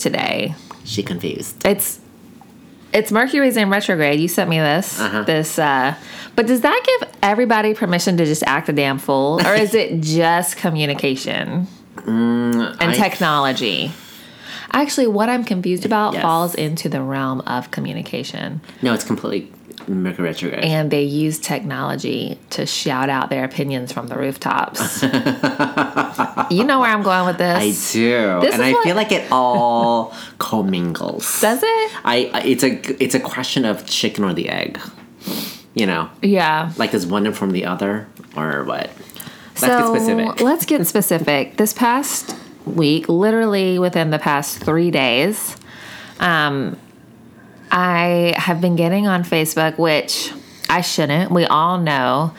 confused today. She confused. It's it's Mercury's in retrograde. You sent me this. Uh-huh. This uh but does that give everybody permission to just act a damn fool? Or is it just communication and Mm, I- technology? Actually, what I'm confused about Yes. falls into the realm of communication. No, it's completely Mercury retrograde. And they use technology to shout out their opinions from the rooftops. you know where I'm going with this. I do, This and I what- feel like it all commingles. Does it? I it's a it's a question of chicken or the egg. You know, Yeah. like does one inform the other or what? Let's so get specific. let's get specific. This past week, literally within the past three days, um, I have been getting on Facebook, which I shouldn't. We all know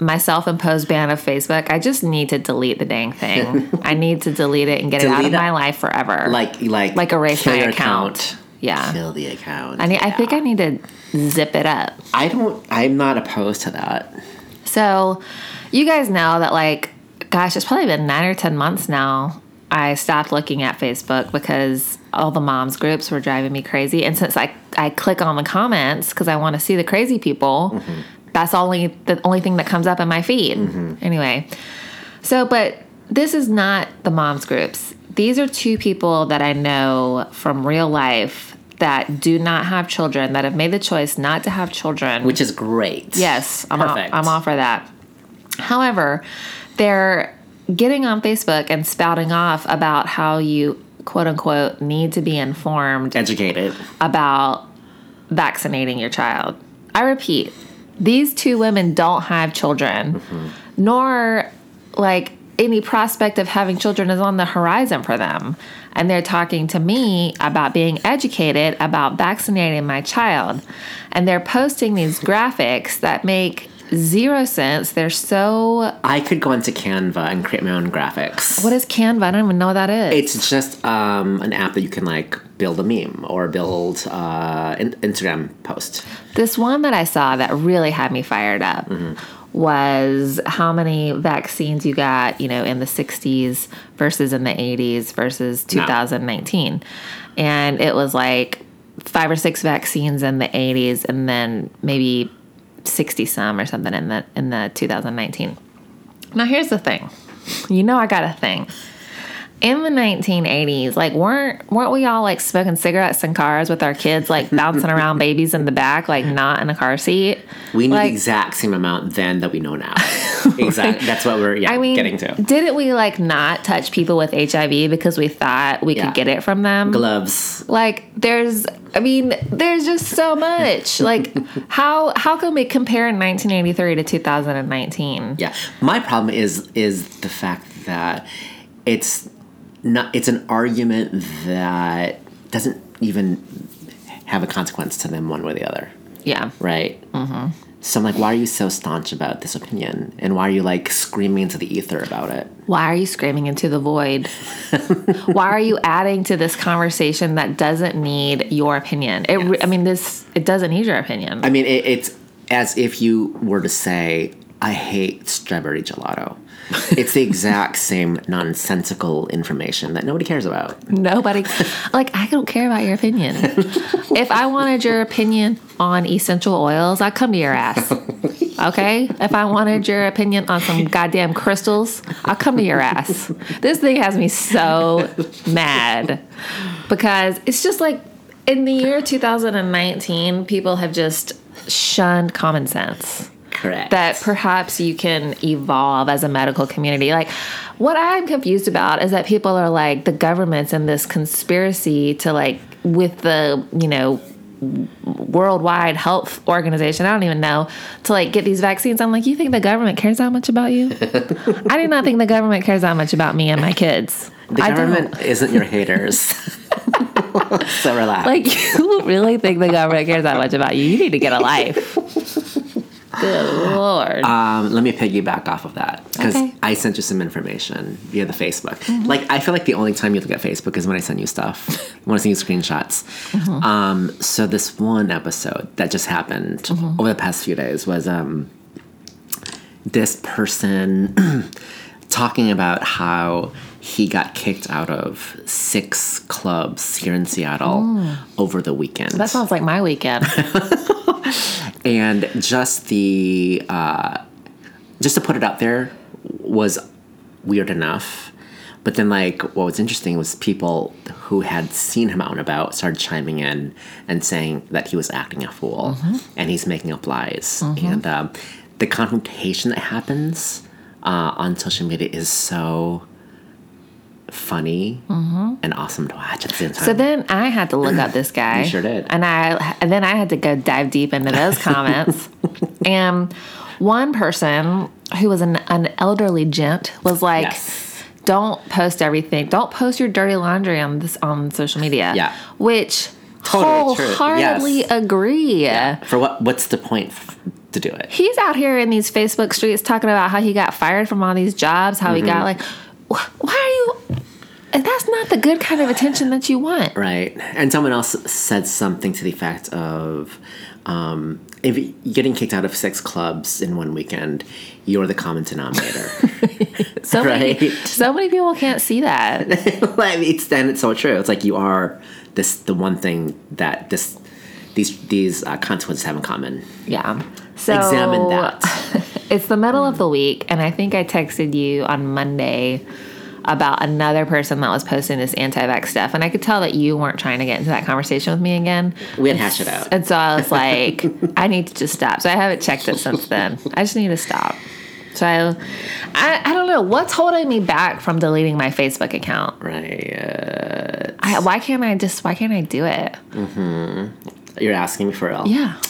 my self-imposed ban of Facebook. I just need to delete the dang thing. I need to delete it and get it out of my life forever. Like like like erase my your account. Yeah. Kill the account. I need. I think I need to zip it up. I don't. I'm not opposed to that. So, you guys know that, like, gosh, it's probably been nine or 10 months now. I stopped looking at Facebook because all the moms groups were driving me crazy. And since I, I click on the comments because I want to see the crazy people, mm-hmm. that's only the only thing that comes up in my feed. Mm-hmm. Anyway, so, but this is not the moms groups. These are two people that I know from real life that do not have children, that have made the choice not to have children. Which is great. Yes, I'm all, Perfect. I'm all for that. However, they're getting on Facebook and spouting off about how you quote unquote need to be informed Educated. about vaccinating your child. I repeat, these two women don't have children, mm-hmm. nor like any prospect of having children is on the horizon for them. And they're talking to me about being educated about vaccinating my child. And they're posting these graphics that make zero sense. They're so. I could go into Canva and create my own graphics. What is Canva? I don't even know what that is. It's just um, an app that you can like build a meme or build uh, an Instagram post. This one that I saw that really had me fired up was how many vaccines you got, you know, in the 60s versus in the 80s versus 2019. And it was like five or six vaccines in the 80s and then maybe 60 some or something in the in the 2019. Now here's the thing. You know I got a thing in the 1980s, like weren't weren't we all like smoking cigarettes in cars with our kids, like bouncing around babies in the back, like not in a car seat? We knew Like- the exact same amount then that we know now. exactly. That's what we're yeah I mean, getting to. didn't we like not touch people with HIV because we thought we Yeah. could get it from them? Gloves. like there's I mean, there's just so much. like how how can we compare 1983 to 2019? Yeah. My problem is is the fact that it's not it's an argument that doesn't even have a consequence to them one way or the other. Yeah. Right? Mm-hmm. So I'm like, why are you so staunch about this opinion? And why are you like screaming into the ether about it? Why are you screaming into the void? Why are you adding to this conversation that doesn't need your opinion? It, re- I mean, this it doesn't need your opinion. I mean, it, it's as if you were to say, I hate strawberry gelato. it's the exact same nonsensical information that nobody cares about. Nobody, like, I don't care about your opinion. if I wanted your opinion on essential oils, I'd come to your ass. Okay? If I wanted your opinion on some goddamn crystals, I'll come to your ass. This thing has me so mad because it's just like in the year 2019, people have just shunned common sense Correct. that perhaps you can evolve as a medical community. Like, what I'm confused about is that people are like, the government's in this conspiracy to, like, with the, you know, worldwide health organization i don't even know to like get these vaccines i'm like you think the government cares that much about you i do not think the government cares that much about me and my kids the I don't. government isn't your haters. so relax. like you really think the government cares that much about you you need to get a life good lord Um, let me piggyback off of that because Okay. I sent you some information via the Facebook. Like, I feel like the only time you look at Facebook is when I send you stuff, when I send you screenshots. Um, so this one episode that just happened over the past few days was um, this person talking about how he got kicked out of six clubs here in Seattle over the weekend. That sounds like my weekend. and just the uh, just to put it out there was weird enough. But then like what was interesting was people who had seen him out and about started chiming in and saying that he was acting a fool and he's making up lies. And um, the confrontation that happens uh, on social media is so funny mm-hmm. and awesome to watch at the same time So then I had to look up this guy. You sure did. And I and then I had to go dive deep into those comments. and one person who was an, an elderly gent was like, Yes. "Don't post everything. Don't post your dirty laundry on this on social media." Yeah. Which Totally wholeheartedly Yes. agree. for what what's the point f- to do it He's out here in these Facebook streets talking about how he got fired from all these jobs, how he got mm-hmm. like, wh- why are you? and That's not the good kind of attention that you want. Right. And someone else said something to the effect of um, if getting kicked out of six clubs in one weekend, you're the common denominator. So many, so many people can't see that. like, it's then it's so true. It's like you are this the one thing that this these these uh, consequences have in common. Yeah. So Examine that. it's the middle of the week, and I think I texted you on Monday about another person that was posting this anti-vax stuff, and I could tell that you weren't trying to get into that conversation with me again. We had hashed it out. And so I was like, I need to just stop. So I haven't checked it since then. I just need to stop. So I, I, I don't know what's holding me back from deleting my Facebook account. Right. I, why can't I just? Why can't I do it? Mm-hmm. you're asking me for real. Yeah.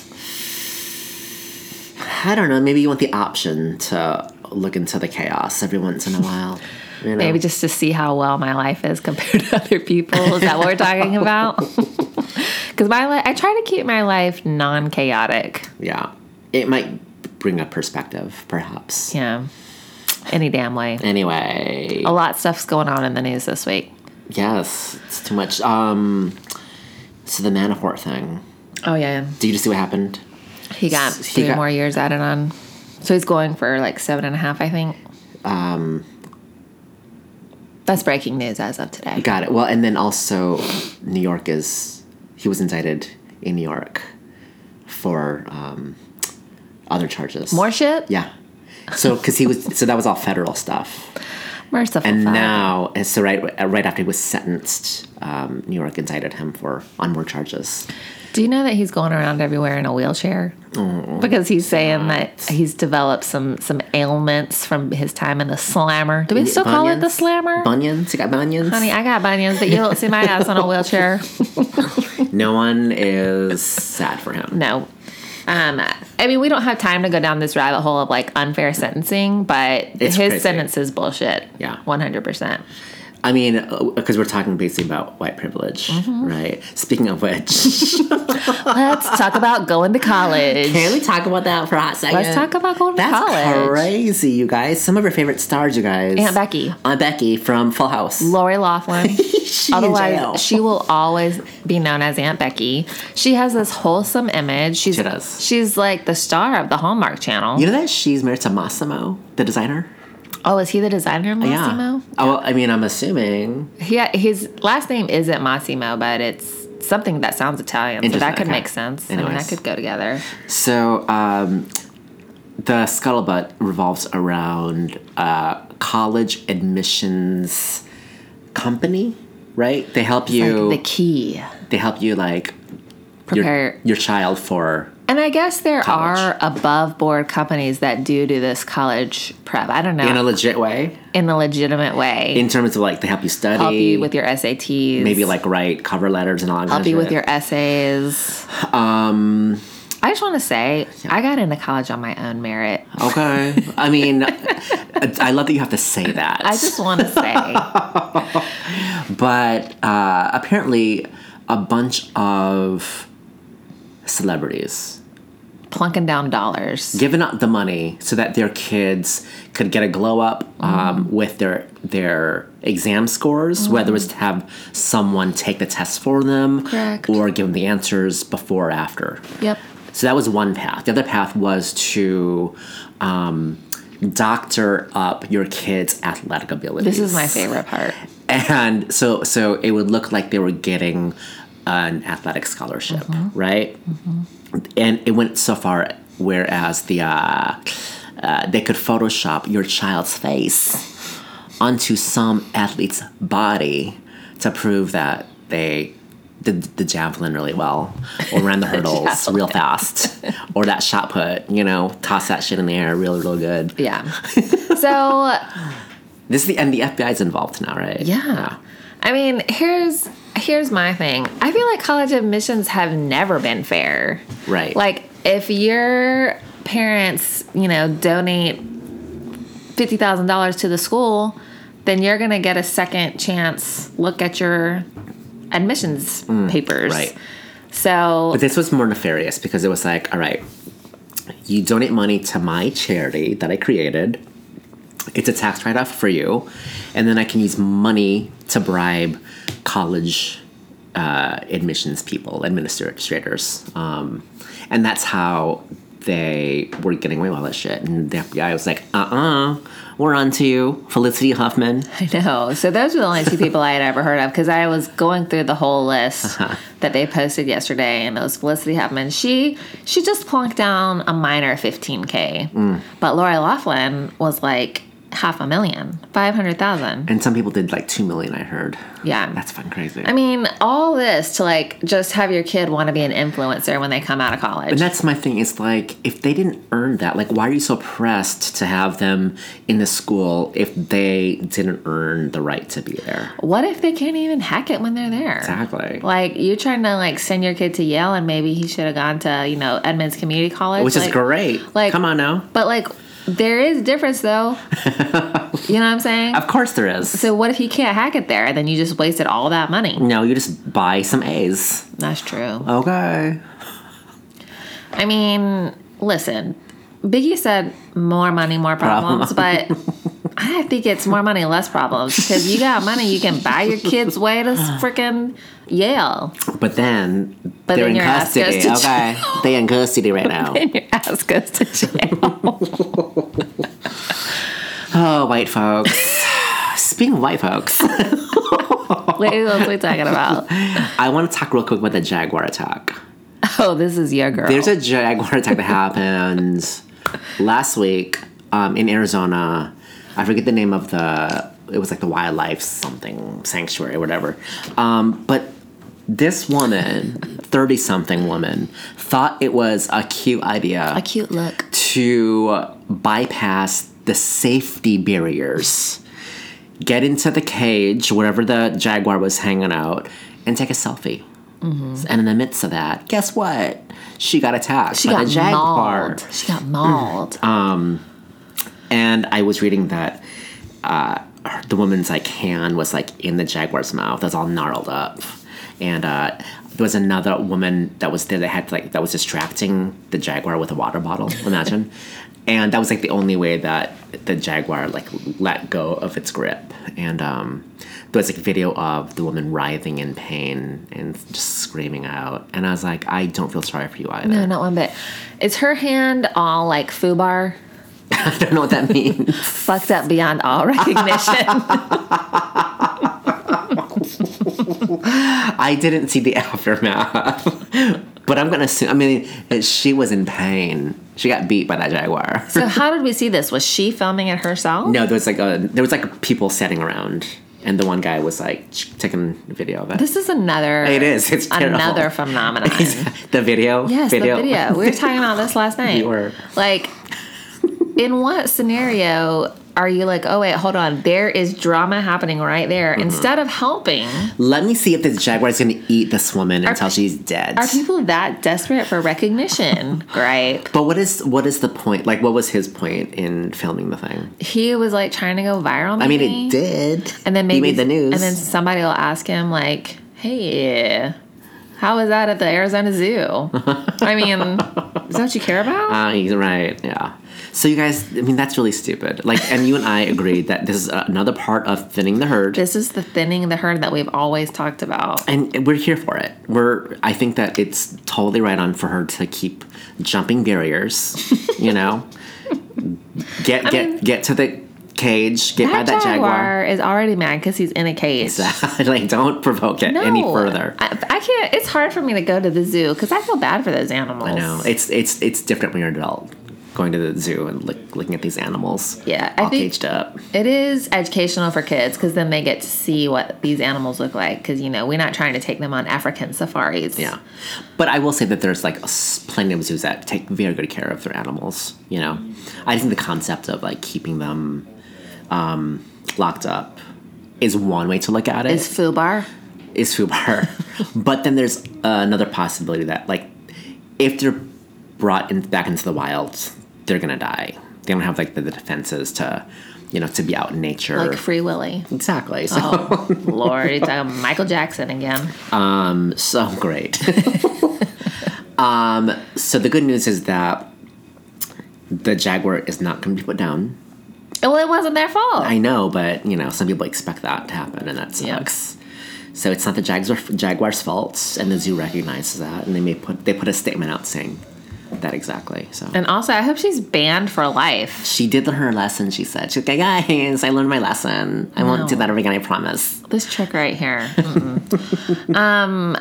I don't know. Maybe you want the option to look into the chaos every once in a while. You know? Maybe just to see how well my life is compared to other people. Is that what we're talking about? Because my li- I try to keep my life non-chaotic. Yeah. It might bring a perspective, perhaps. Yeah. Any damn way. Anyway. A lot of stuff's going on in the news this week. Yes, it's too much. Um, so the Manafort thing. Oh yeah. Did you just see what happened? He got He three got- more years added on. So he's going for like seven and a half, I think. Um, That's breaking news as of today. got it. Well, and then also, New York is he was indicted in New York for um, other charges. More shit? Yeah. So, because he was, so that was all federal stuff, Merciful and now, and so right, right after he was sentenced, um, New York indicted him for on more charges. Do you know that he's going around everywhere in a wheelchair? because he's saying that he's developed some some ailments from his time in the slammer. Do we still call it the slammer? Bunions? You got bunions? Honey, I got bunions, but you don't see my ass on a wheelchair. No one is sad for him. No. Um, I mean, we don't have time to go down this rabbit hole of like unfair sentencing, but It's his crazy. sentence is bullshit. Yeah. 100%. I mean, because we're talking basically about white privilege, Mm-hmm. right? Speaking of which, Let's talk about going to college. can we talk about that for a hot second? Let's talk about going to That's college. crazy, you guys. Some of your favorite stars, you guys. Aunt Becky. Aunt Becky from Full House. Lori Loughlin. she in jail. Otherwise, she will always be known as Aunt Becky. She has this wholesome image. She's She does. she's like the star of the Hallmark Channel. You know that she's married to Massimo, the designer? Oh, is he the designer, Massimo? Yeah. Oh, well, I mean, I'm assuming. Yeah, his last name isn't Massimo, but it's something that sounds Italian, so that could okay. make sense. I mean, that could go together. So, um, the scuttlebutt revolves around uh, college admissions company, right? They help you. Like the key. they help you like Prepare. your, your child for And I guess there College. are above board companies that do do this college prep. I don't know. in a legit way in a legitimate way. in terms of like they help you study help you with your SATs. maybe like write cover letters and all that help you with your essays. um I just want to say, I got into college on my own merit. okay i mean i love that you have to say that I just want to say, but uh apparently a bunch of celebrities plunking down dollars. giving up the money so that their kids could get a glow up Mm-hmm. um, with their their exam scores, whether it's to have someone take the test for them Correct. or give them the answers before or after. Yep. So that was one path. The other path was to um, doctor up your kids' athletic abilities. This is my favorite part. And so so it would look like they were getting an athletic scholarship, Mm-hmm. right? And it went so far whereas the uh, uh, they could Photoshop your child's face onto some athlete's body to prove that they did the javelin really well or ran the hurdles real fast or that shot put, you know, toss that shit in the air real, real good. Yeah. so This is the and the FBI's involved now, right? Yeah. I mean, here's here's my thing. I feel like college admissions have never been fair. Right. Like if your parents, you know, donate fifty thousand dollars to the school, then you're gonna get a second chance look at your admissions papers. Mm, right. So But this was more nefarious because it was like, all right, you donate money to my charity that I created. It's a tax write off for you. And then I can use money to bribe college uh, admissions people, administrators. Um, and that's how they were getting away with all that shit. And the FBI was like, uh uh-uh, uh, we are on to you, Felicity Huffman. I know. So those were the only two people I had ever heard of because I was going through the whole list that they posted yesterday, and it was Felicity Huffman. She she just plunked down a minor 15k, but Lori Loughlin was like half a million, five hundred thousand. And some people did like 2 million, I heard. Yeah. That's fucking crazy. I mean, all this to like just have your kid want to be an influencer when they come out of college. And that's my thing. It's like if they didn't earn that, like why are you so pressed to have them in the school if they didn't earn the right to be there? what if they can't even hack it when they're there? Exactly. Like you're trying to like send your kid to Yale and maybe he should have gone to you know Edmonds Community College, Which is great. like- Come on now. But like, there is difference though. you know what I'm saying? Of course there is. So what if you can't hack it there? Then you just wasted all that money. no, you just buy some A's. That's true. Okay. I mean, listen, Biggie said more money, more problems, but I think it's more money, less problems because you got money, you can buy your kids way to freaking Yale, But then But they're then in your ass goes custody. to Okay. They're in custody right now. and your ass goes to jail. oh, white folks. Speaking of white folks, Wait, who are we talking about? I want to talk real quick about the Jaguar attack. Oh, this is your girl. There's a jaguar attack that happened last week um, in Arizona. I forget the name of the. It was like the wildlife something sanctuary or whatever. Um, but this woman, thirty something woman, thought it was a cute idea a cute look. to bypass the safety barriers, get into the cage wherever the jaguar was hanging out, and take a selfie. And in the midst of that, guess what? She got attacked She by got jaguar. mauled. She got mauled. Um, And I was reading that uh, the woman's like hand was like in the jaguar's mouth. That's all gnarled up. And uh, there was another woman that was there that had like that was distracting the jaguar with a water bottle. Imagine. and that was like the only way that the jaguar like let go of its grip. And um, there was like a video of the woman writhing in pain and just screaming out. And I was like, I don't feel sorry for you either. no, not one bit. Is her hand all like foobar? I don't know what that means. Fucked up beyond all recognition. I didn't see the aftermath, but I'm gonna assume. I mean, she was in pain. She got beat by that jaguar. so how did we see this? Was she filming it herself? No, there was like a there was like people standing around, and the one guy was like taking video of it. This is another. It is. It's terrible. another phenomenon. the video. Yes, video. the video. We were talking about this last night. We were. Like, in what scenario are you like, oh, wait, hold on. There is drama happening right there. Mm-hmm. Instead of helping, Let me see if this jaguar is gonna eat this woman until she's dead. are people that desperate for recognition? right. but what is what is the point? Like, what was his point in filming the thing? He was like trying to go viral. I mean, it did. And then maybe he made the news. And then somebody will ask him like, "Hey, how was that at the Arizona Zoo?" I mean, is that what you care about? Uh, he's right. Yeah. So you guys, I mean, that's really stupid. Like, and you and I agreed that this is another part of thinning the herd, this is the thinning the herd that we've always talked about. and we're here for it. We're. I think that it's totally right on for her to keep jumping barriers. You know, Get get mean- get to the cage. Get by That, jaguar, jaguar. is already mad because he's in a cage. Exactly. like, don't provoke it any further. I, I can't. It's hard for me to go to the zoo because I feel bad for those animals. I know it's it's it's different when you're an adult going to the zoo and look, looking at these animals. Yeah, I all think- caged up. It is educational for kids because then they get to see what these animals look like. Because you know we're not trying to take them on African safaris. Yeah, but I will say that there's like plenty of zoos that take very good care of their animals. You know, I think the concept of like keeping them um, locked up is one way to look at it. Is Fubar? is Fubar. but then there's another possibility that, like, if they're brought in, back into the wild, they're gonna die. They don't have like the, the defenses to, you know, to be out in nature. Like Free Willy. exactly. So, Oh Lord, it's like Michael Jackson again. um, so great. um, so the good news is that the jaguar is not going to be put down. Well, it wasn't their fault. I know, but you know, some people expect that to happen, and that sucks. So it's not the jaguar, jaguar's fault, and the zoo recognizes that, and they may put they put a statement out saying that exactly. So and also, I hope she's banned for life. she did her lesson. She said, "She's like, guys, I learned my lesson. I won't do that ever again. I promise." This trick right here. Um,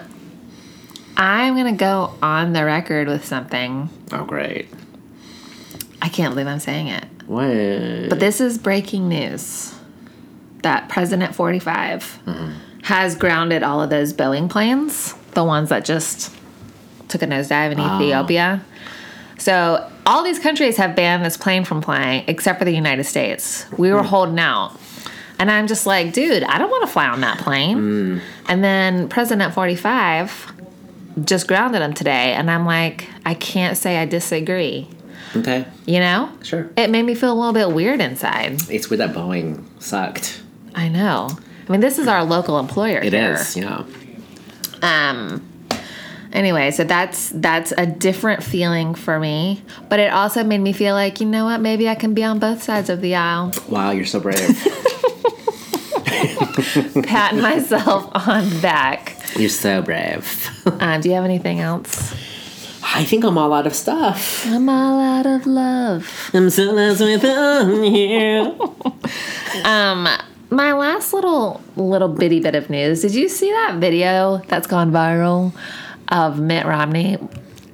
I'm gonna go on the record with something. Oh, great. I can't believe I'm saying it. What? But this is breaking news that President 45 has grounded all of those Boeing planes, the ones that just took a nosedive in Ethiopia. So all these countries have banned this plane from flying except for the United States. We were holding out. And I'm just like, dude, I don't want to fly on that plane. And then President 45 just grounded them today. And I'm like, I can't say I disagree. Okay, You know? sure. It made me feel a little bit weird inside. It's weird that Boeing sucked. I know. I mean, this is our local employer. It here. is, yeah. Um. Anyway, so that's that's a different feeling for me, but it also made me feel like you know what? Maybe I can be on both sides of the aisle, Wow, you're so brave. patting myself on the back. you're so brave. Um, do you have anything else? I think I'm all out of stuff. I'm all out of love. I'm so lost without you. Um, my last little little bitty bit of news. Did you see that video that's gone viral of Mitt Romney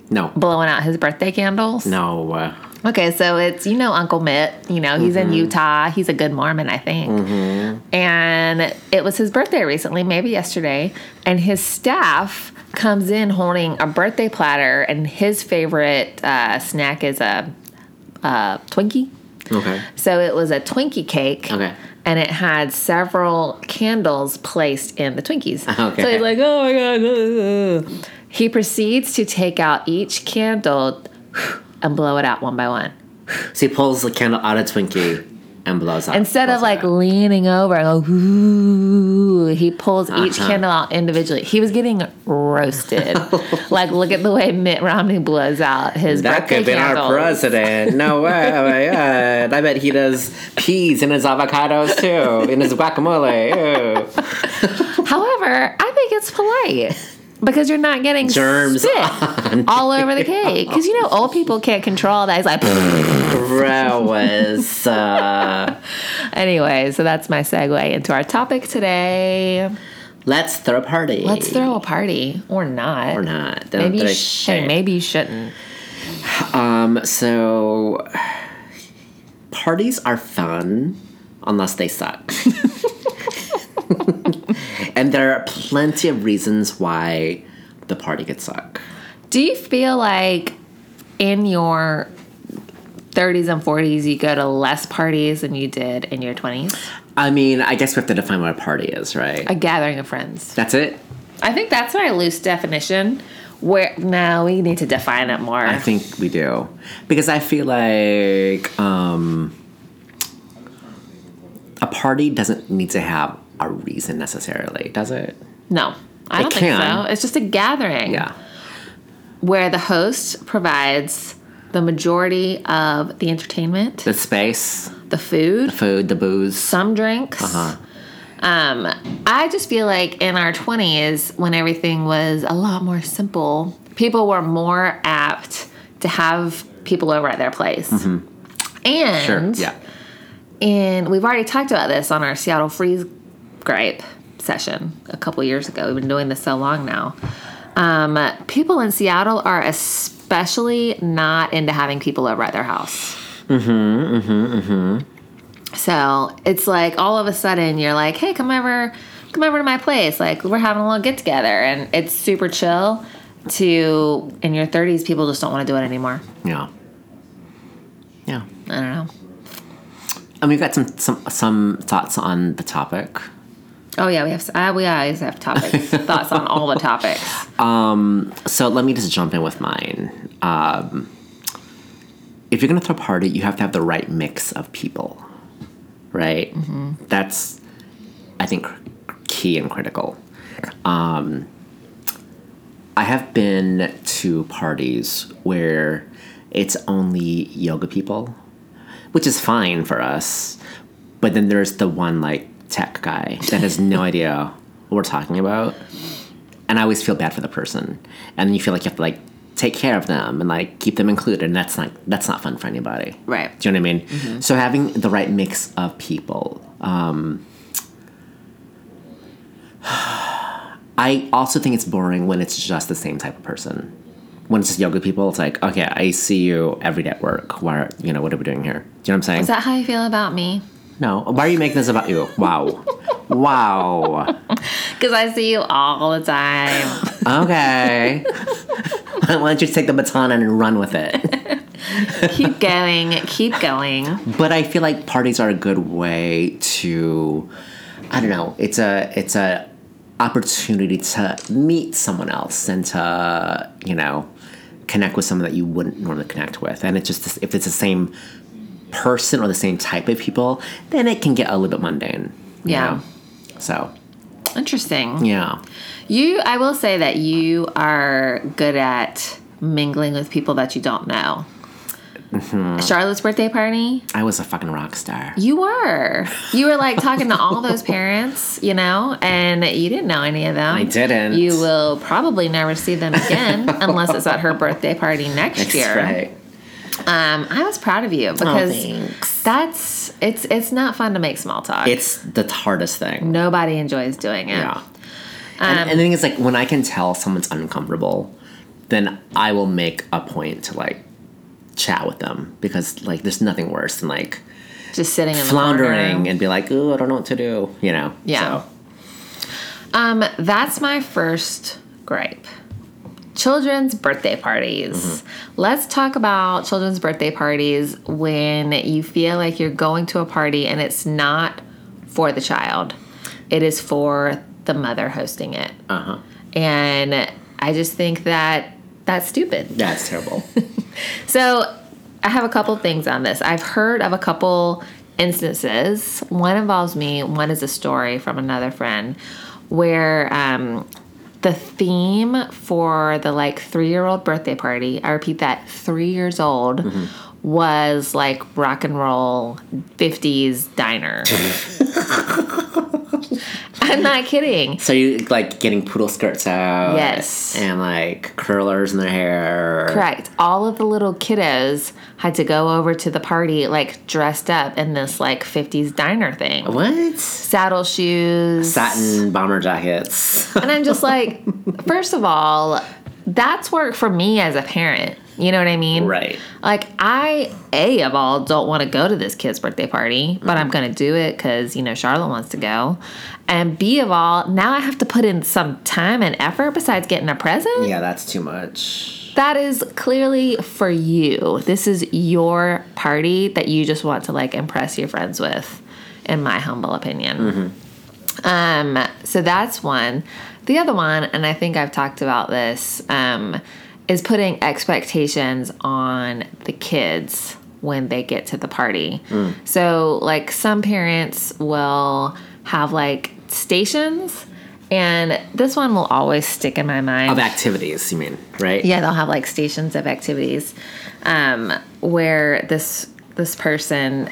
No, blowing out his birthday candles? no. uh, Okay, so it's you know Uncle Mitt. You know he's in Utah. He's a good Mormon, I think. And it was his birthday recently, maybe yesterday. And his staff comes in holding a birthday platter, and his favorite uh, snack is a, a Twinkie. Okay. So it was a Twinkie cake. Okay. And it had several candles placed in the Twinkies. Okay. So he's like, oh my God. Uh, uh." He proceeds to take out each candle and blow it out one by one. So he pulls the candle out of Twinkie and blows out. Instead blows of like out. leaning over and go, ooh, he pulls each Uh-huh. candle out individually. He was getting roasted. like, look at the way Mitt Romney blows out his that birthday could be our president. No way. Oh my god. I bet he does peas in his avocados too, in his guacamole. However, I think it's polite because you're not getting Germs all over the cake. Because you know, old people can't control that. It's like, Gross. Uh, anyway. So that's my segue into our topic today. let's throw a party. Let's throw a party or not. or not. Don't Maybe you sh- hey, maybe you shouldn't. Um. So parties are fun unless they suck. and there are plenty of reasons why the party could suck. Do you feel like in your 30s and 40s you go to less parties than you did in your 20s? I mean, I guess we have to define what a party is, right? A gathering of friends. That's it. I think that's my loose definition. Where now we need to define it more. I think we do because I feel like um, a party doesn't need to have a reason necessarily, does it? no, I It don't think so. It's just a gathering. Yeah. Where the host provides the majority of the entertainment, The space, the food, food, the booze. some drinks. Uh-huh. Um, I just feel like in our 20s, when everything was a lot more simple, people were more apt to have people over at their place. Mm-hmm. And Sure. Yeah. and we've already talked about this on our Seattle Freeze gripe session a couple years ago. We've been doing this so long now. Um, people in Seattle are especially not into having people over at their house. Mm-hmm. Mm-hmm. Mm-hmm. So it's like all of a sudden you're like, hey, come over, come over to my place. Like we're having a little get together, and it's super chill. To in your 30s, people just don't want to do it anymore. Yeah. Yeah. I don't know. And we've got some some some thoughts on the topic. Oh yeah, we have. Uh, we always have topics, thoughts on all the topics. Um, So let me just jump in with mine. Um, if you're gonna throw a party, you have to have the right mix of people, right? That's, I think, key and critical. Um, I have been to parties where it's only yoga people, which is fine for us, but then there's the one like tech guy that has no idea what we're talking about and I always feel bad for the person. And then you feel like you have to like take care of them and like keep them included, and that's not that's not fun for anybody. Right. Do you know what I mean? So having the right mix of people. Um, I also think it's boring when it's just the same type of person. When it's just yoga people, it's like, okay, I see you every day at work. Why, are, you know, what are we doing here? Do you know what I'm saying? Is that how you feel about me? No. Why are you making this about you? Wow. wow. Because I see you all the time. Okay. Why don't you take the baton and run with it? keep going. Keep going. But I feel like parties are a good way to, I don't know, it's a it's a opportunity to meet someone else and to you know connect with someone that you wouldn't normally connect with. And it's just if it's the same person or the same type of people, then it can get a little bit mundane. Yeah. know? So Interesting. yeah. You, I will say that you are good at mingling with people that you don't know. Mm-hmm. Charlotte's birthday party, I was a fucking rock star. you were. You were like talking to all those parents, you know, and you didn't know any of them. I didn't. You will probably never see them again unless it's at her birthday party next year. That's year. right. Um, I was proud of you because thanks. that's it's it's not fun to make small talk. It's the hardest thing. Nobody enjoys doing it. Yeah. and, and the thing is, like, when I can tell someone's uncomfortable, then I will make a point to like chat with them because like there's nothing worse than like Just sitting in floundering and be like, "Ooh, I don't know what to do," you know. Yeah. So, Um, that's my first gripe. Children's birthday parties. Mm-hmm. Let's talk about children's birthday parties when you feel like you're going to a party and it's not for the child. It is for the mother hosting it. uh huh. And I just think that that's stupid. That's terrible. So I have a couple things on this. I've heard of a couple instances. One involves me, one is a story from another friend where um, the theme for the like three year old birthday party, I repeat that, three years old, mm-hmm. was like rock and roll 50s diner. I'm not kidding. so you like getting poodle skirts out? Yes. And like curlers in their hair. Correct. All of the little kiddos had to go over to the party like dressed up in this like 50s diner thing. What? Saddle shoes. Satin bomber jackets. And I'm just like, first of all, that's work for me as a parent. You know what I mean? Right. Like, I, A, of all, don't want to go to this kid's birthday party, but Mm-hmm. I'm going to do it because, you know, Charlotte wants to go. And B, of all, now I have to put in some time and effort besides getting a present. yeah, that's too much. That is clearly for you. This is your party that you just want to like impress your friends with, in my humble opinion. Hmm. Um, so that's one. The other one, and I think I've talked about this, um, is putting expectations on the kids when they get to the party. So, like, some parents will have like stations, and this one will always stick in my mind. Of activities, you mean, right? Yeah, they'll have like stations of activities um, where this this person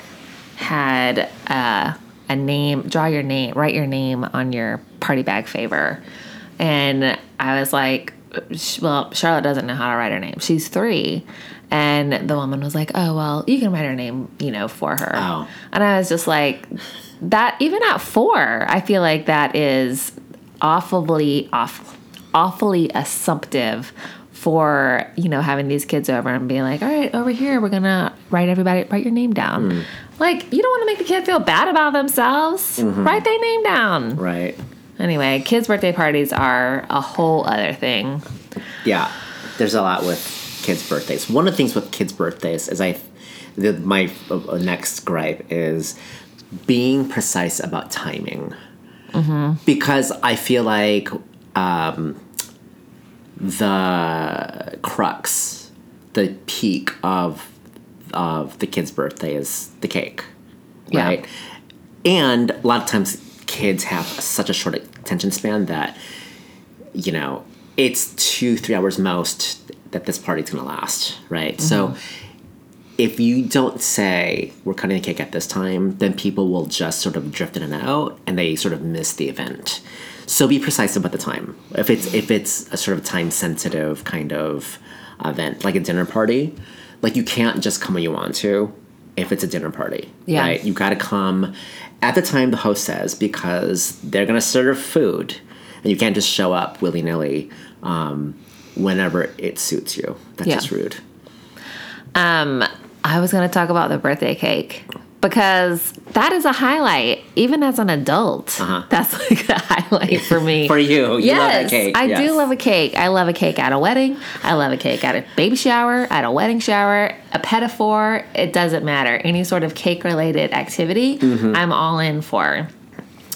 had uh, a name. Draw your name, write your name on your party bag favor, and I was like, well, Charlotte doesn't know how to write her name. She's three. And the woman was like, oh, well, you can write her name, you know, for her. Oh. And I was just like, that, even at four, I feel like that is awfully, off, awfully assumptive for, you know, having these kids over and being like, all right, over here, we're going to write everybody, write your name down. Hmm. Like, you don't want to make the kid feel bad about themselves. Mm-hmm. Write their name down. Right. Anyway, kids' birthday parties are a whole other thing. Yeah, there's a lot with kids' birthdays. One of the things with kids' birthdays is I, the, my uh, next gripe is being precise about timing, because I feel like um, the crux, the peak of of the kid's birthday is the cake, Yeah. right? And a lot of times kids have such a short attention span that you know, it's two, three hours most that this party's gonna last, right? So mm-hmm. if you don't say we're cutting the cake at this time, then people will just sort of drift in and out and they sort of miss the event. So be precise about the time. If it's if it's a sort of time sensitive kind of event, like a dinner party, like you can't just come when you want to if it's a dinner party. Yeah. Right? You gotta come at the time the host says because they're gonna serve food and you can't just show up willy nilly um, whenever it suits you. That's Yeah. just rude. Um, I was going to talk about the birthday cake because that is a highlight, even as an adult. Uh-huh. That's like a highlight for me. For you, you yes, love that cake. I yes. do love a cake. I love a cake at a wedding. I love a cake at a baby shower, at a wedding shower, a pedophore. It doesn't matter. Any sort of cake related activity, Mm-hmm. I'm all in for.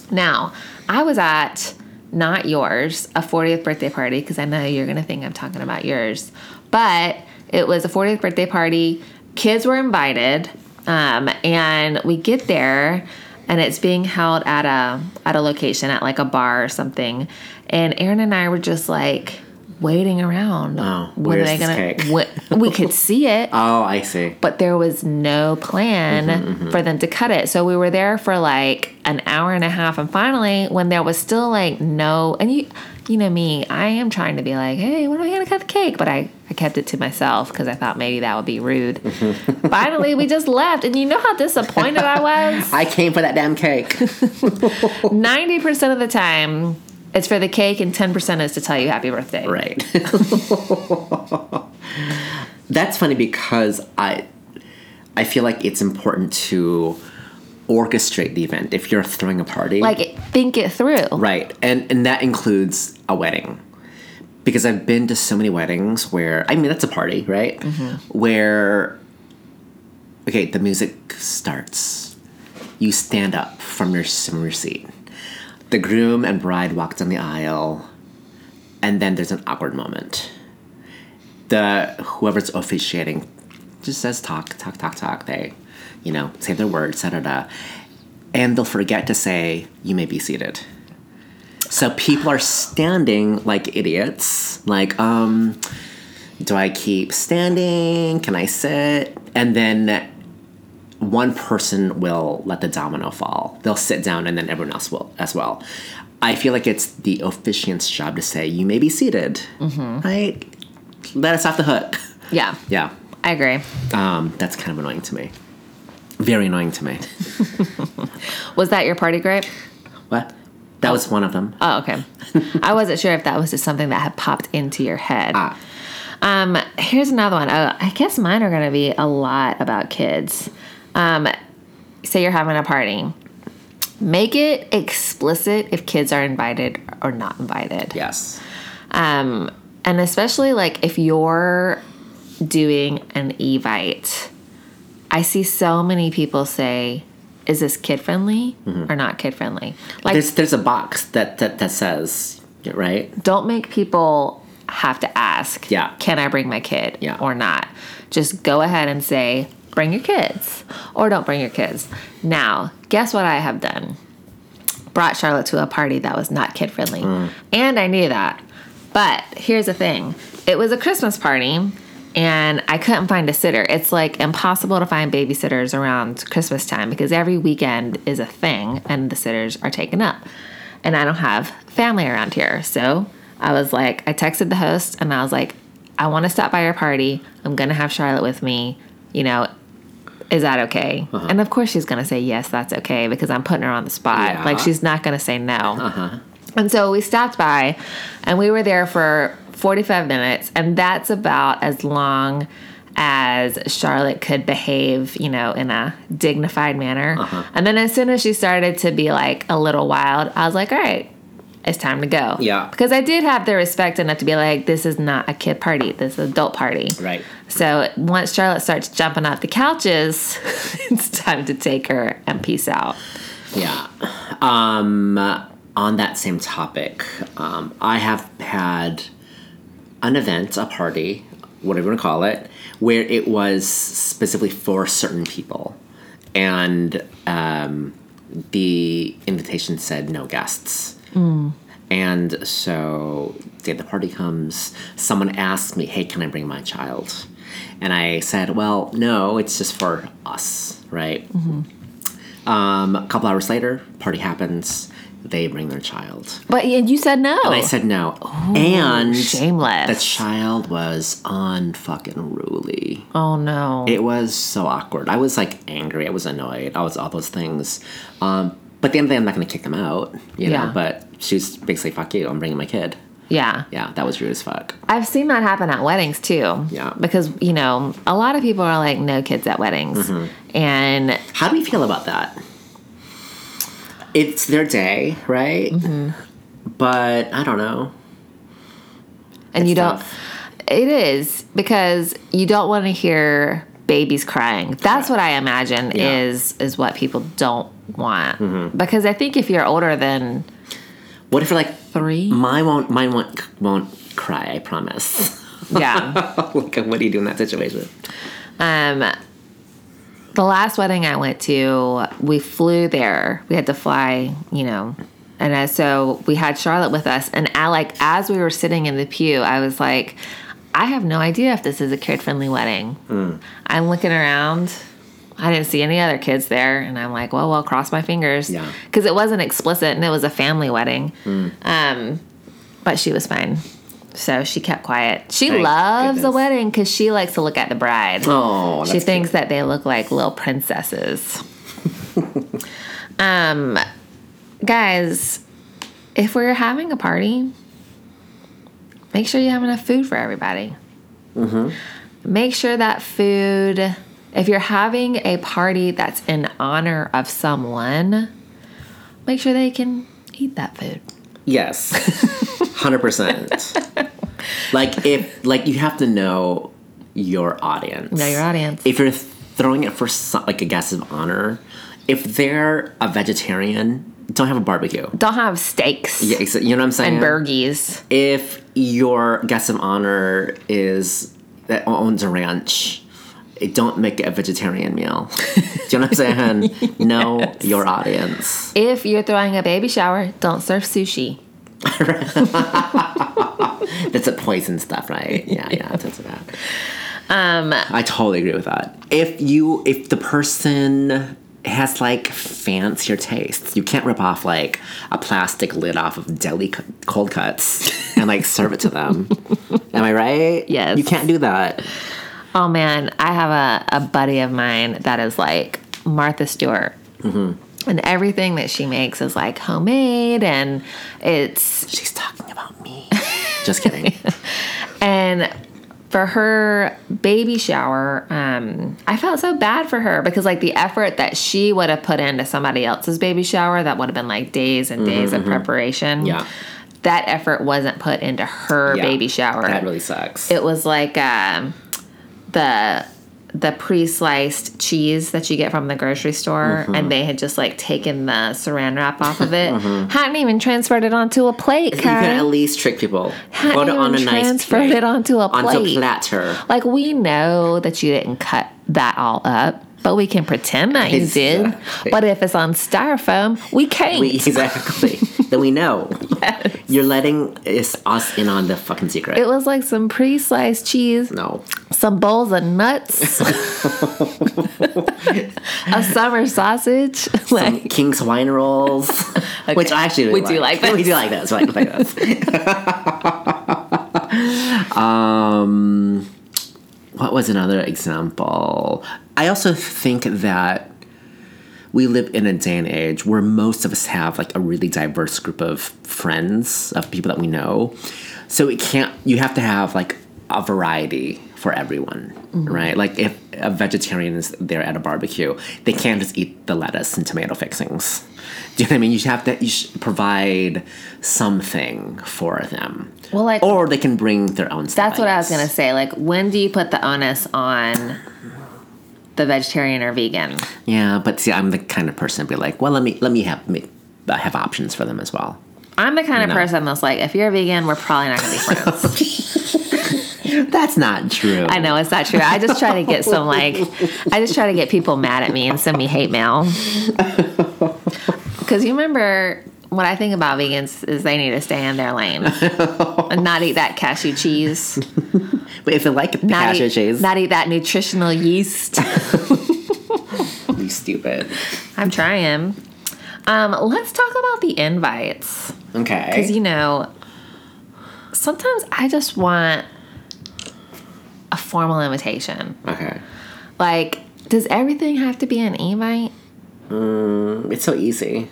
Now, I was at not yours, a 40th birthday party, because I know you're going to think I'm talking about yours, but it was a 40th birthday party. Kids were invited, um, and we get there, and it's being held at a at a location at like a bar or something. And Aaron and I were just like waiting around. Oh, When are where's they gonna- cake? wh- we could see it Oh, I see. but there was no plan Mm-hmm, for them to cut it. So we were there for like an hour and a half, and finally, when there was still like no, and you, you know me, I am trying to be like, hey, when are we gonna cut the cake? But I, I kept it to myself because I thought maybe that would be rude. finally, we just left, and you know how disappointed I was. I came for that damn cake. Ninety percent of the time. It's for the cake, and ten percent is to tell you happy birthday. right. That's funny because I I feel like it's important to orchestrate the event if you're throwing a party. Like think it through. Right. And and that includes a wedding. Because I've been to so many weddings where I mean that's a party, right? Mm-hmm. Where okay, the music starts. You stand up from your from your seat. The groom and bride walk down the aisle, and then there's an awkward moment. The whoever's officiating just says talk, talk, talk, talk. They, you know, say their words, da da da, and they'll forget to say you may be seated. So people are standing like idiots, like, um, do I keep standing? Can I sit? And then one person will let the domino fall. They'll sit down and then everyone else will as well. I feel like it's the officiant's job to say, you may be seated. mm-hmm. Right? Let us off the hook. Yeah, Yeah. I agree. Um, that's kind of annoying to me. Very annoying to me. Was that your party grape? What? That was one of them. Oh, okay. I wasn't sure if that was just something that had popped into your head. Ah. Um, here's another one. Uh, I guess mine are going to be a lot about kids. Um, say you're having a party. Make it explicit if kids are invited or not invited. Yes. Um, and especially like if you're doing an evite, I see so many people say, "Is this kid friendly or not kid friendly?" Like, There's there's a box that that, that says right. don't make people have to ask, Yeah. can I bring my kid Yeah. or not? Just go ahead and say, bring your kids or don't bring your kids. Now, guess what I have done? Brought Charlotte to a party that was not kid friendly. Mm. And I knew that. But here's the thing it was a Christmas party. And I couldn't find a sitter. It's like impossible to find babysitters around Christmas time because every weekend is a thing and the sitters are taken up. And I don't have family around here. So I was like, I texted the host and I was like, I want to stop by your party. I'm going to have Charlotte with me. You know, is that okay? Uh-huh. And of course she's going to say, yes, that's okay because I'm putting her on the spot. Yeah. Like she's not going to say no. Uh-huh. And so we stopped by and we were there for 45 minutes. And that's about as long as Charlotte could behave, you know, in a dignified manner. Uh-huh. And then as soon as she started to be like a little wild, I was like, all right, it's time to go. Yeah. Because I did have the respect enough to be like, this is not a kid party, this is an adult party. Right. So once Charlotte starts jumping off the couches, it's time to take her and peace out. Yeah. Um, on that same topic, um, I have had an event, a party, whatever you want to call it, where it was specifically for certain people. And um, the invitation said no guests. And so, the day the party comes, someone asked me, hey, can I bring my child? And I said, well, no, it's just for us, right? Um, a couple hours later, party happens. They bring their child. But and you said no. And I said no. and shameless. the child was unfucking ruly. oh no. It was so awkward. I was like angry. I was annoyed. I was all those things. Um, but at the end of the day, I'm not going to kick them out, you Yeah. know. But was basically, fuck you. I'm bringing my kid. yeah. Yeah, that was rude as fuck. I've seen that happen at weddings too. Yeah. Because, you know, a lot of people are like, no kids at weddings. Mm-hmm. And How do we feel about that? It's their day, right? Mm-hmm. But I don't know. and It's you don't tough. it is because you don't want to hear babies crying. That's what I imagine Yeah. Mm-hmm. is is what people don't want. Because I think if you're older than What if you're like three, mine won't mine won't won't cry? I promise. yeah. like, what do you do in that situation? Um, the last wedding I went to, we flew there. We had to fly, you know, and uh, so we had Charlotte with us. And I like as we were sitting in the pew, I was like, I have no idea if this is a kid friendly wedding. I'm looking around. I didn't see any other kids there, and I'm like, well, well, cross my fingers, Yeah. because it wasn't explicit and it was a family wedding. Um, but she was fine. So she kept quiet. She Thank loves the goodness. wedding because she likes to look at the bride. Oh, She thinks that they look like little princesses. um, guys, if we're having a party, make sure you have enough food for everybody. Make sure that food, if you're having a party that's in honor of someone, make sure they can eat that food. Yes, hundred percent. Like if like you have to know your audience. Know your audience. If you're throwing it for some, like a guest of honor, if they're a vegetarian, don't have a barbecue. Don't have steaks Yeah, you know what I'm saying. and burgies. If your guest of honor is that owns a ranch. Don't make it a vegetarian meal. Do you know what I'm saying? Know your audience. If you're throwing a baby shower, don't serve sushi. That's a poison stuff, right? Yeah, yeah, that's that. Um, I totally agree with that. If you, if the person has like fancier tastes, you can't rip off like a plastic lid off of deli cold cuts and like serve it to them. Am I right? Yes. You can't do that. Oh man, I have a, a buddy of mine that is like Martha Stewart. And everything that she makes is like homemade and it's She's talking about me. Just kidding. and for her baby shower, um, I felt so bad for her because like the effort that she would have put into somebody else's baby shower, that would have been like days and days of preparation. Mm-hmm, Yeah. That effort wasn't put into her Yeah. baby shower. That really sucks. it was like um, the the pre-sliced cheese that you get from the grocery store Mm-hmm. and they had just like taken the saran wrap off of it hadn't even transferred it onto a plate you can at least trick people. hadn't Put it on a even nice transferred plate. it onto a plate a platter. like we know that you didn't cut that all up but we can pretend that you did but if it's on styrofoam we can't We, exactly. then we know. You're letting us, in on the fucking secret. it was like some pre-sliced cheese no. some bowls of nuts, a summer sausage. like, King's Hawaiian rolls, which I actually really We do like We do like those. We like, like those. um, what was another example? I also think that we live in a day and age where most of us have like a really diverse group of friends of people that we know. So it can't. You have to have like a variety for everyone, mm-hmm. right? Like if a vegetarian is there at a barbecue, they can't just eat the lettuce and tomato fixings. Do you know what I mean? You have to you should provide something for them. Well, like- or they can bring their own. stuff. That's what I was gonna say. Like, when do you put the onus on the vegetarian or vegan? Yeah, but see, I'm the kind of person to be like, well, let me let me have me uh, have options for them as well. I'm the kind of know. person that's like, if you're a vegan, we're probably not gonna be friends. That's not true. I know it's not true. I just try to get some like, I just try to get people mad at me and send me hate mail. Because you remember what I think about vegans is they need to stay in their lane and not eat that cashew cheese, But if they like not cashew eat, cheese, not eat that nutritional yeast. you stupid. I'm trying. Um, let's talk about the invites. Okay. Because, you know, sometimes I just want a formal invitation. okay. Like, does everything have to be an invite? It's so easy.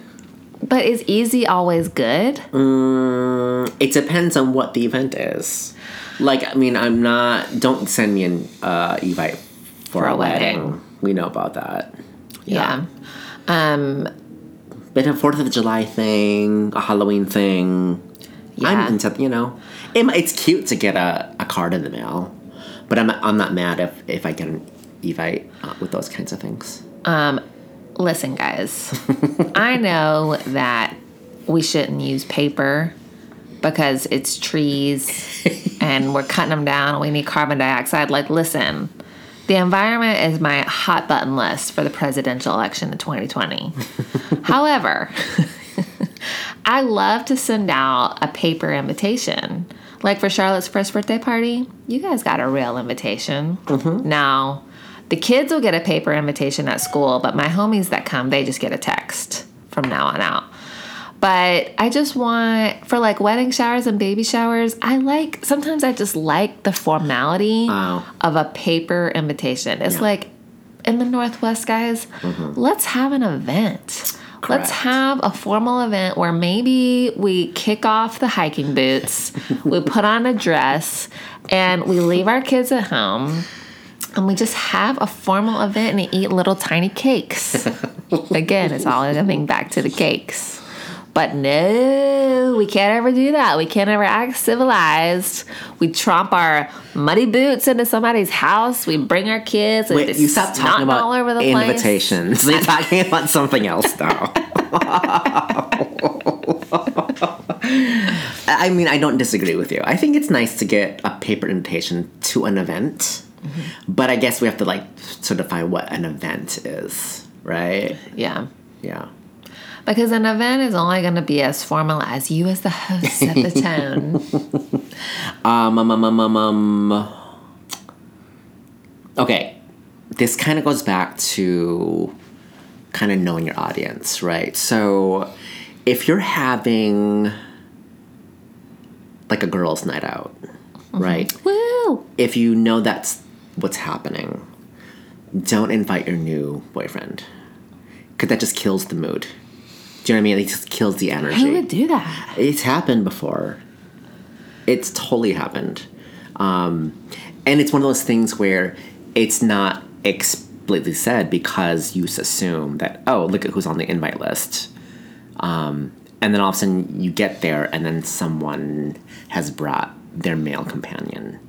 But is easy always good? Mm, it depends on what the event is. Like, I mean, I'm not. Don't send me an uh, invite for, For a a wedding. wedding. We know about that. Yeah. Um, But a Fourth of July thing, a Halloween thing. Yeah. I'm into. You know, it, it's cute to get a, a card in the mail, but I'm I'm not mad if if I get an invite uh, with those kinds of things. Listen, guys, I know that we shouldn't use paper because it's trees and we're cutting them down and we need carbon dioxide. Like, listen, the environment is my hot button list for the presidential election in 2020. However, I love to send out a paper invitation. Like for Charlotte's first birthday party, you guys got a real invitation. Mm-hmm. Now, the kids will get a paper invitation at school, but my homies that come, they just get a text from now on out. But I just want, for like wedding showers and baby showers, I like, sometimes I just like the formality Oh. of a paper invitation. It's Yeah. like, in the Northwest, guys, mm-hmm. let's have an event. Let's have a formal event where maybe we kick off the hiking boots, we put on a dress, and we leave our kids at home. And we just have a formal event and eat little tiny cakes. Again, it's all coming back to the cakes. But no, we can't ever do that. We can't ever act civilized. We tromp our muddy boots into somebody's house. We bring our kids. And Wait, you stop talking about all over the place. invitations. You're talking about something else now. I mean, I don't disagree with you. I think it's nice to get a paper invitation to an event, but I guess we have to like certify what an event is, right? Yeah. Yeah. Because an event is only going to be as formal as you, as the host, of the town. Um, um, um, um, um, um. Okay, this kind of goes back to kind of knowing your audience, right? So, if you're having like a girls' night out, right? Woo! If you know that's what's happening, don't invite your new boyfriend because that just kills the mood. Do you know what I mean? It just kills the energy. Who would do that? It's happened before. It's totally happened. Um, and it's one of those things where it's not explicitly said because you assume that, oh, look at who's on the invite list. Um, and then all of a sudden you get there and then someone has brought their male companion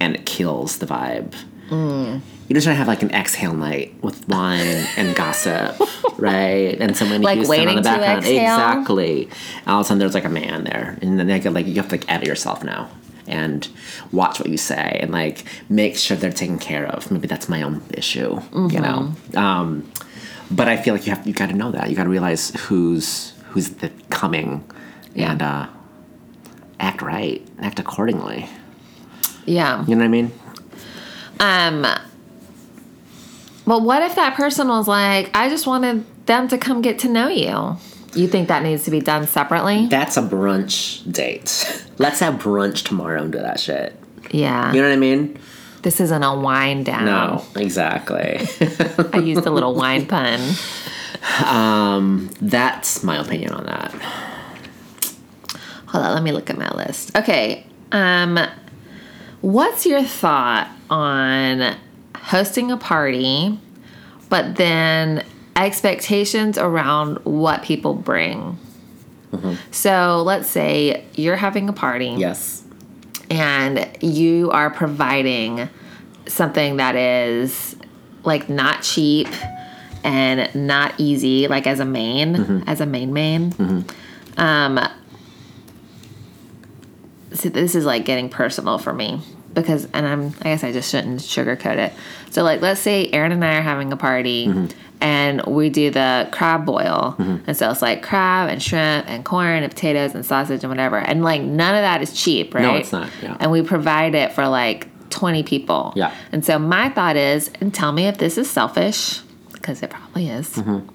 and it kills the vibe. You just try to have like an exhale night with wine and gossip, right? And someone Like Houston on waiting the to background. exhale? Exactly. And all of a sudden there's like a man there. And then they get like you have to like edit yourself now and watch what you say and like make sure they're taken care of. Maybe that's my own issue, you know. Um, but I feel like you have you got to know that. You got to realize who's who's the coming and uh, act right, act accordingly. Yeah. You know what I mean? Um, but what if that person was like, I just wanted them to come get to know you? You think that needs to be done separately? That's a brunch date. Let's have brunch tomorrow and do that shit. Yeah. You know what I mean? This isn't a wine down. No, exactly. I used a little wine pun. um, that's my opinion on that. Hold on, let me look at my list. Okay. Um, what's your thought on hosting a party, but then expectations around what people bring? So let's say you're having a party. Yes. and you are providing something that is like not cheap and not easy like as a main as a main main um so this is like getting personal for me because and i'm i guess i just shouldn't sugarcoat it. So like let's say aaron and i are having a party and we do the crab boil. And so it's like crab and shrimp and corn and potatoes and sausage and whatever. And like none of that is cheap right? No, it's not, yeah. and we provide it for like 20 people. Yeah. and so my thought is and tell me if this is selfish because it probably is. I'm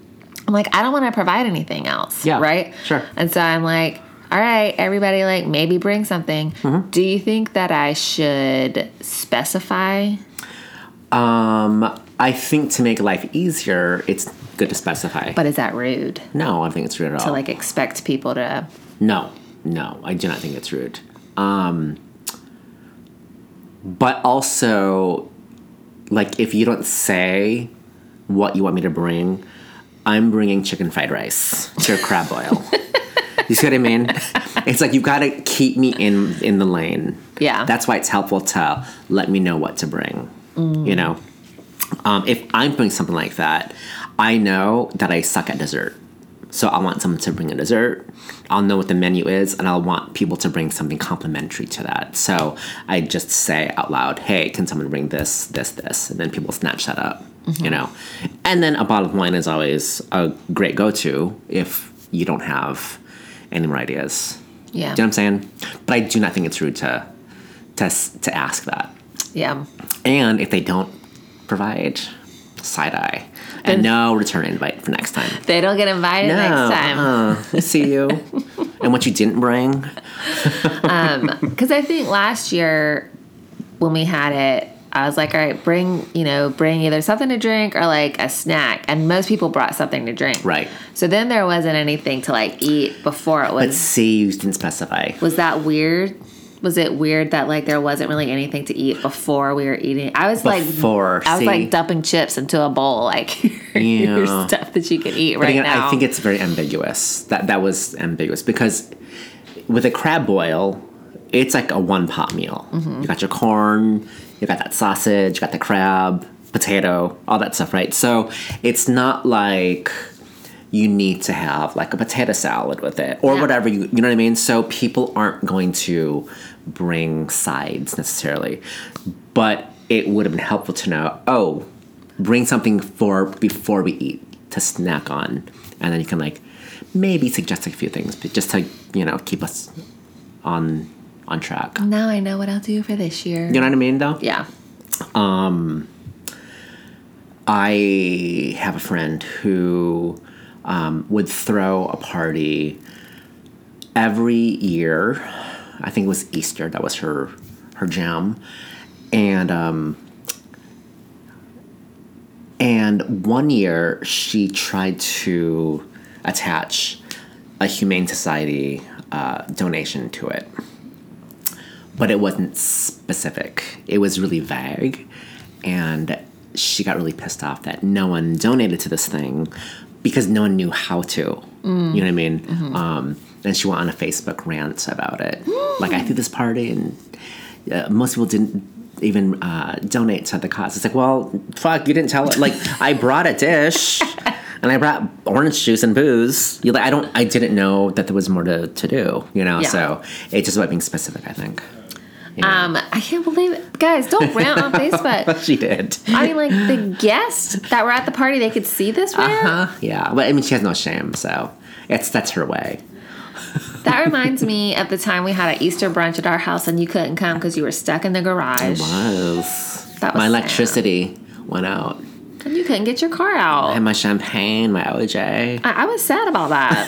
like i don't want to provide anything else Mm-hmm. Yeah, right? Sure. and so i'm like all right everybody like maybe bring something Mm-hmm. do you think that i should specify Um, I think to make life easier, it's good to specify. but is that rude no, I don't think it's rude at all. to like expect people to No, no, I do not think it's rude. Um, but also, like, if you don't say what you want me to bring, I'm bringing chicken fried rice to crab boil. you see what I mean? It's like you've got to keep me in in the lane. Yeah. That's why it's helpful to let me know what to bring. You know, um, if I'm doing something like that, I know that I suck at dessert. So I want someone to bring a dessert. I'll know what the menu is, and I'll want people to bring something complimentary to that. So I just say out loud, "Hey, can someone bring this, this, this?" And then people snatch that up, you know. And then a bottle of wine is always a great go-to if you don't have any more ideas. yeah Do you know what I'm saying? But I do not think it's rude to to to ask that. yeah And if they don't provide, side eye. And no return invite for next time. they don't get invited No, next time uh, see you. and what you didn't bring. because I think last year when we had it, I was like, all right, bring you know, bring either something to drink or like a snack, and most people brought something to drink. Right. So then there wasn't anything to like eat before it was. But see, you didn't specify. Was that weird? Was it weird that like there wasn't really anything to eat before we were eating? I was Before, like, before I was see? like dumping chips into a bowl, like Yeah. stuff that you can eat But right again, now. I think it's very ambiguous. That that was ambiguous because with a crab boil, it's like a one pot meal. Mm-hmm. You got your corn, you got that sausage, you got the crab, potato, all that stuff, right? So it's not like you need to have like a potato salad with it or Yeah. whatever you you know what I mean. So people aren't going to bring sides necessarily, but it would have been helpful to know. Oh, bring something for before we eat to snack on, and then you can like maybe suggest a few things, but just to you know keep us on on track. now I know what I'll do for this year. You know what I mean, though. yeah. Um, I have a friend who um, would throw a party every year. I think it was Easter. That was her her jam, and um, and one year she tried to attach a humane society uh, donation to it but it wasn't specific. It was really vague, and she got really pissed off that no one donated to this thing because no one knew how to. You know what I mean? Um, and she went on a Facebook rant about it. like I threw this party, and uh, most people didn't even uh, donate to the cause. It's like, well, fuck, you didn't tell it. Like I brought a dish. And I brought orange juice and booze. You like I don't I didn't know that there was more to, to do, you know. Yeah. So it's just about being specific, I think. Know? Um, I can't believe it. Guys, don't rant on Facebook. she did. I mean, like the guests that were at the party, they could see this man. Huh? Yeah, but I mean, she has no shame, so it's that's her way. That reminds me of the time we had an Easter brunch at our house and you couldn't come because you were stuck in the garage. Was That was my sad. electricity went out. And you couldn't get your car out. I had my champagne, my OJ. I, I was sad about that.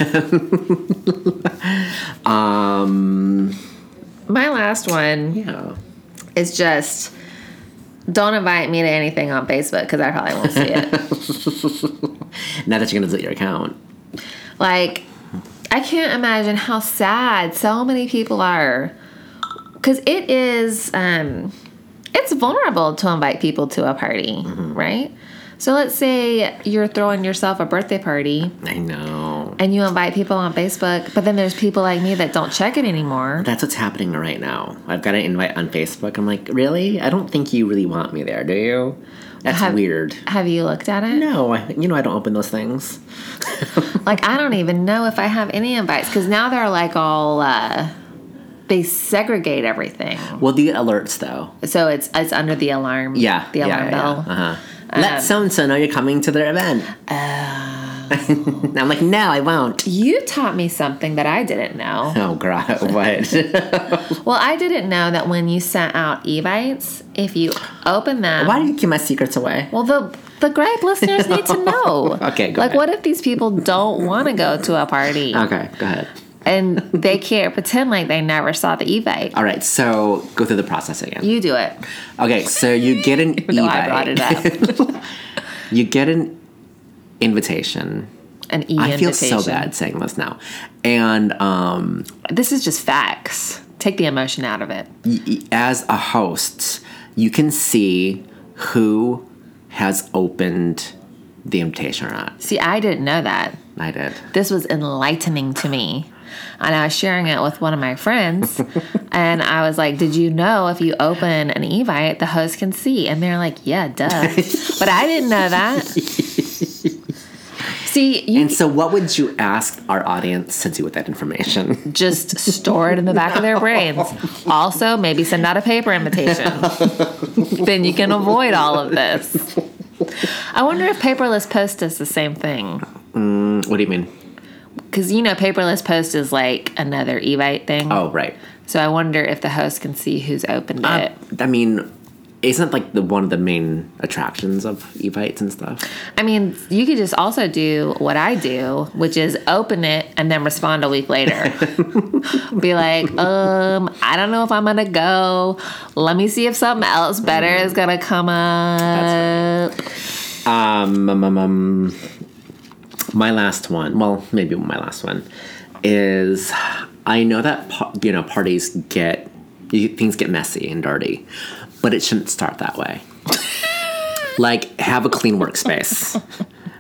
Um, My last one yeah. is just don't invite me to anything on Facebook because I probably won't see it. Now that you're gonna delete your account. like, I can't imagine how sad so many people are because it is, um, it's vulnerable to invite people to a party, right? So let's say you're throwing yourself a birthday party I know. and you invite people on Facebook, but then there's people like me that don't check it anymore. That's what's happening right now. I've got an invite on Facebook. I'm like, really? I don't think you really want me there, do you? That's Have- weird. Have you looked at it? No, I, you know I don't open those things. Like I don't even know if I have any invites because now they're like all uh, they segregate everything. Well, the alerts though. So it's it's under the alarm. Yeah, the alarm yeah, bell. Uh huh. Let um, so and so know you're coming to their event. Oh. I'm like, no, I won't. You taught me something that I didn't know. Oh God, what? well, I didn't know that when you sent out evites, if you open them, Why do you keep my secrets away? well the the Gripe listeners need to know. Okay, go like ahead. what if these people don't want to go to a party Okay, go ahead. And they can't pretend like they never saw the evite? All right, so go through the process again. You do it. Okay, so you get an though I brought it evite. you get an invitation. An e I feel so bad saying this now. And um, This is just facts. Take the emotion out of it. as a host, you can see who has opened the invitation or not. See, I didn't know that. I did. This was enlightening to me. And I was sharing it with one of my friends. and I was like, Did you know if you open an Evite, the host can see? And they're like, Yeah, duh. but I didn't know that. See, you And so, what would you ask our audience to do with that information? just store it in the back of their brains. Also, maybe send out a paper invitation. then you can avoid all of this. I wonder if paperless post is the same thing. Mm, what do you mean? Because you know, paperless post is like another Evite thing. Oh, right. So I wonder if the host can see who's opened Uh, it. I mean, isn't like the one of the main attractions of evites and stuff? I mean, you could just also do what I do, which is open it and then respond a week later. Be like, um, I don't know if I'm gonna go. Let me see if something else better is gonna come up. Um, um, um, um, my last one, well, maybe my last one, is I know that you know parties get things get messy and dirty, but it shouldn't start that way. like have a clean workspace,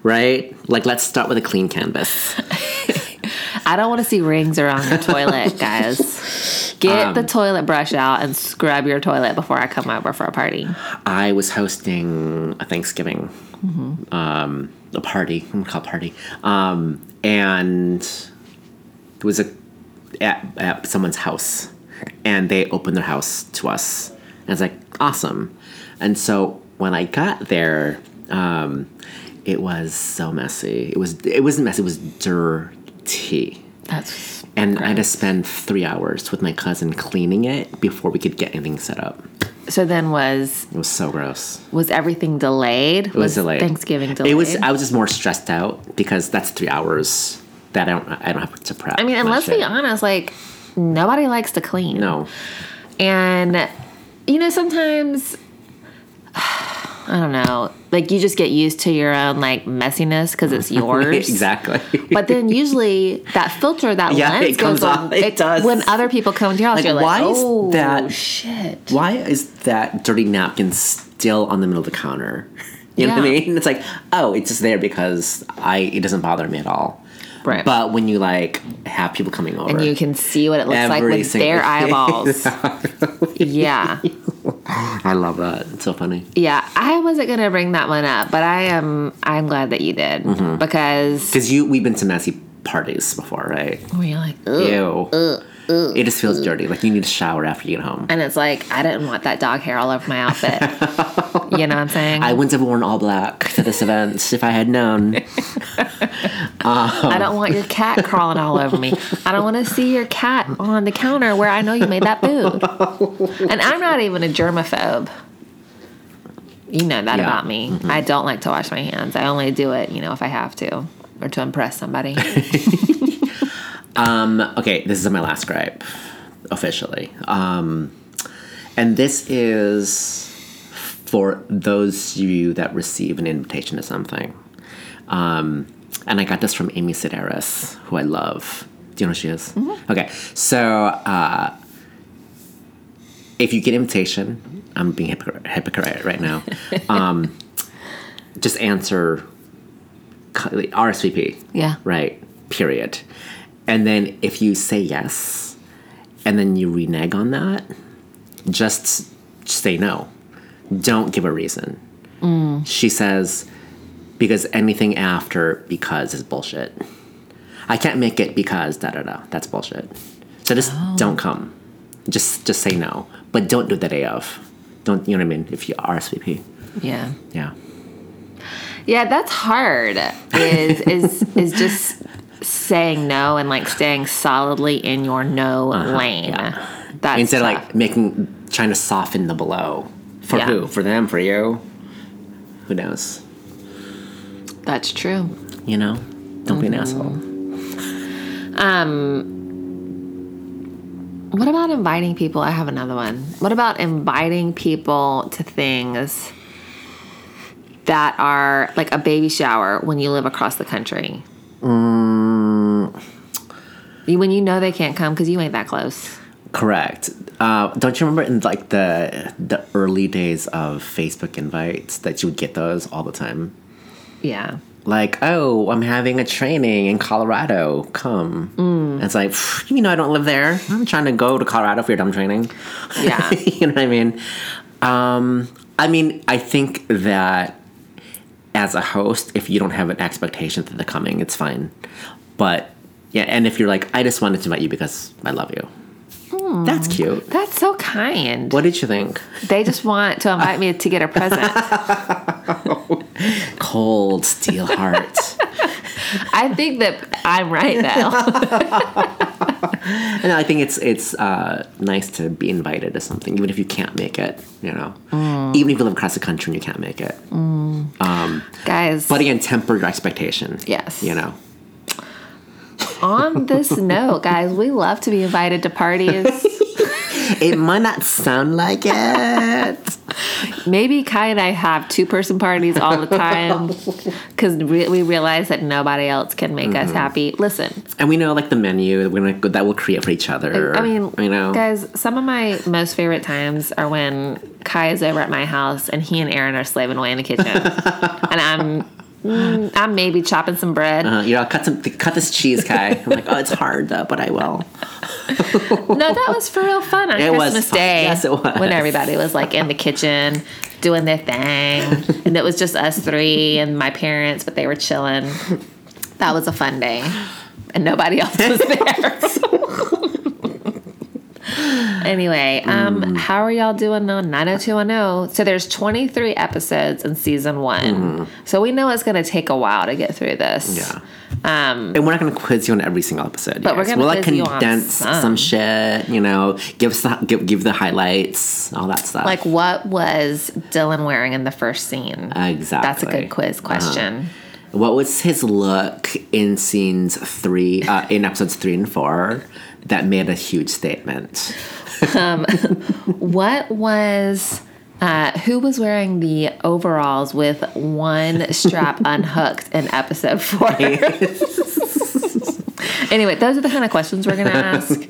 right? Like let's start with a clean canvas. I don't want to see rings around your toilet, guys. Get Um, the toilet brush out and scrub your toilet before I come over for a party. I was hosting a Thanksgiving, um, a party. I'm gonna call party, um, and it was a at, at someone's house, and they opened their house to us. And it's like awesome, and so when I got there, um, it was so messy. It was it wasn't messy. It was dirty. That's And I had to spend three hours with my cousin cleaning it before we could get anything set up. so. Then was It was so gross. was everything delayed? It was delayed. Thanksgiving delayed. It was. I was just more stressed out because that's three hours that I don't. I don't have to prep. I mean, and let's shit. be honest, like nobody likes to clean. No. And you know, sometimes I don't know, like you just get used to your own like messiness because it's yours. exactly. But then usually that filter, that Yeah, lens it goes on. off. It does. When other people come to your house, Like, you're like, why is oh, that- shit. why is that dirty napkin still on the middle of the counter? You know what I mean? It's like, oh, it's just there because I. It doesn't bother me at all. Right. But when you like have people coming over, and you can see what it looks like with their eyeballs. yeah. I love that. It's so funny. Yeah. I wasn't gonna bring that one up, but I am I'm glad that you did. Mm-hmm. Because Because you, we've been to messy parties before, right? where you're like, Ugh. Ew. It just feels dirty. Like you need to shower after you get home. And it's like, I didn't want that dog hair all over my outfit. you know what I'm saying? I wouldn't have worn all black to this event if I had known. Um, I don't want your cat crawling all over me. I don't want to see your cat on the counter where I know you made that food. And I'm not even a germaphobe. You know that Yeah. about me. Mm-hmm. I don't like to wash my hands. I only do it, you know, if I have to or to impress somebody. Um, okay, this is my last gripe, officially. Um, and this is for those of you that receive an invitation to something. Um, and I got this from Amy Sedaris, who I love. Do you know who she is? Okay, so uh, if you get invitation, I'm being hypocrite, hypocrite right now. um, just answer RSVP yeah. right? Period. And then if you say yes, and then you renege on that, just say no. Don't give a reason. Mm. She says, because anything after because is bullshit. I can't make it because da da da. That's bullshit. So just oh. don't come. Just just say no, but don't do the day of. Don't you know what I mean? If you RSVP, Yeah. yeah. Yeah, that's hard. Is is is just saying no and like staying solidly in your no lane. That's Instead of like making trying to soften the blow. For Yeah. who? For them? For you? Who knows? that's true. You know? Don't be an Mm-hmm. asshole. What about inviting people? I have another one. What about inviting people to things that are like a baby shower when you live across the country? Mm. When you know they can't come because you ain't that close. Correct. Uh, don't you remember in like the the early days of Facebook invites that you would get those all the time? Yeah. Like, oh, I'm having a training in Colorado. Come. And it's like, you know, I don't live there. I'm trying to go to Colorado for your dumb training. Yeah. you know what I mean? Um, I mean, I think that as a host, if you don't have an expectation that they're coming, it's fine. But yeah, and if you're like, I just wanted to invite you because I love you, that's cute. That's so kind. What did you think? They just want to invite me to get a present. Cold steel heart. I think that I'm right now. and I think it's it's uh, nice to be invited to something, even if you can't make it. You know, mm. even if you live across the country and you can't make it. Mm. Um, Guys, But again, temper your expectation. Yes. You know. On this note, guys, we love to be invited to parties. It might not sound like it. Maybe Kai and I have two person parties all the time because re- we realize that nobody else can make us mm-hmm. happy. Listen, and we know like the menu that we're gonna that we'll create for each other. I mean, you know. guys, some of my most favorite times are when Kai is over at my house and he and Aaron are slaving away in the kitchen, and I'm. Mm, I'm maybe chopping some bread. Uh, you know, I'll cut some, cut this cheese, Kai. I'm like, oh, it's hard though, but I will. No, that was for real fun on It was Christmas fun. Day. Yes, it was. When everybody was like in the kitchen doing their thing. and it was just us three and my parents, but they were chilling. That was a fun day. And nobody else was there. Anyway, um, Mm. how are y'all doing on 90210? So there's 23 episodes in season one. So we know it's going to take a while to get through this. Yeah. Um, and we're not going to quiz you on every single episode. But we're going to we'll, like quiz you on condense some. some. shit. You know, give the, give give the highlights, all that stuff. Like, what was Dylan wearing in the first scene? exactly. That's a good quiz Uh-huh. question. What was his look in scenes three, uh, in episodes three and four, that made a huge statement? What was uh, who was wearing the overalls with one strap unhooked in episode four? anyway, those are the kind of questions we're gonna ask.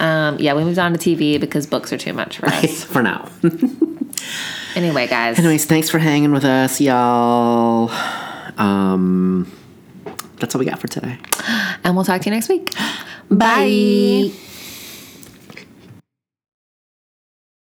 Um, yeah, we moved on to TV because books are too much for us. For now. Anyway, guys, Anyways, thanks for hanging with us, y'all. Um, that's all we got for today. and we'll talk to you next week. Bye.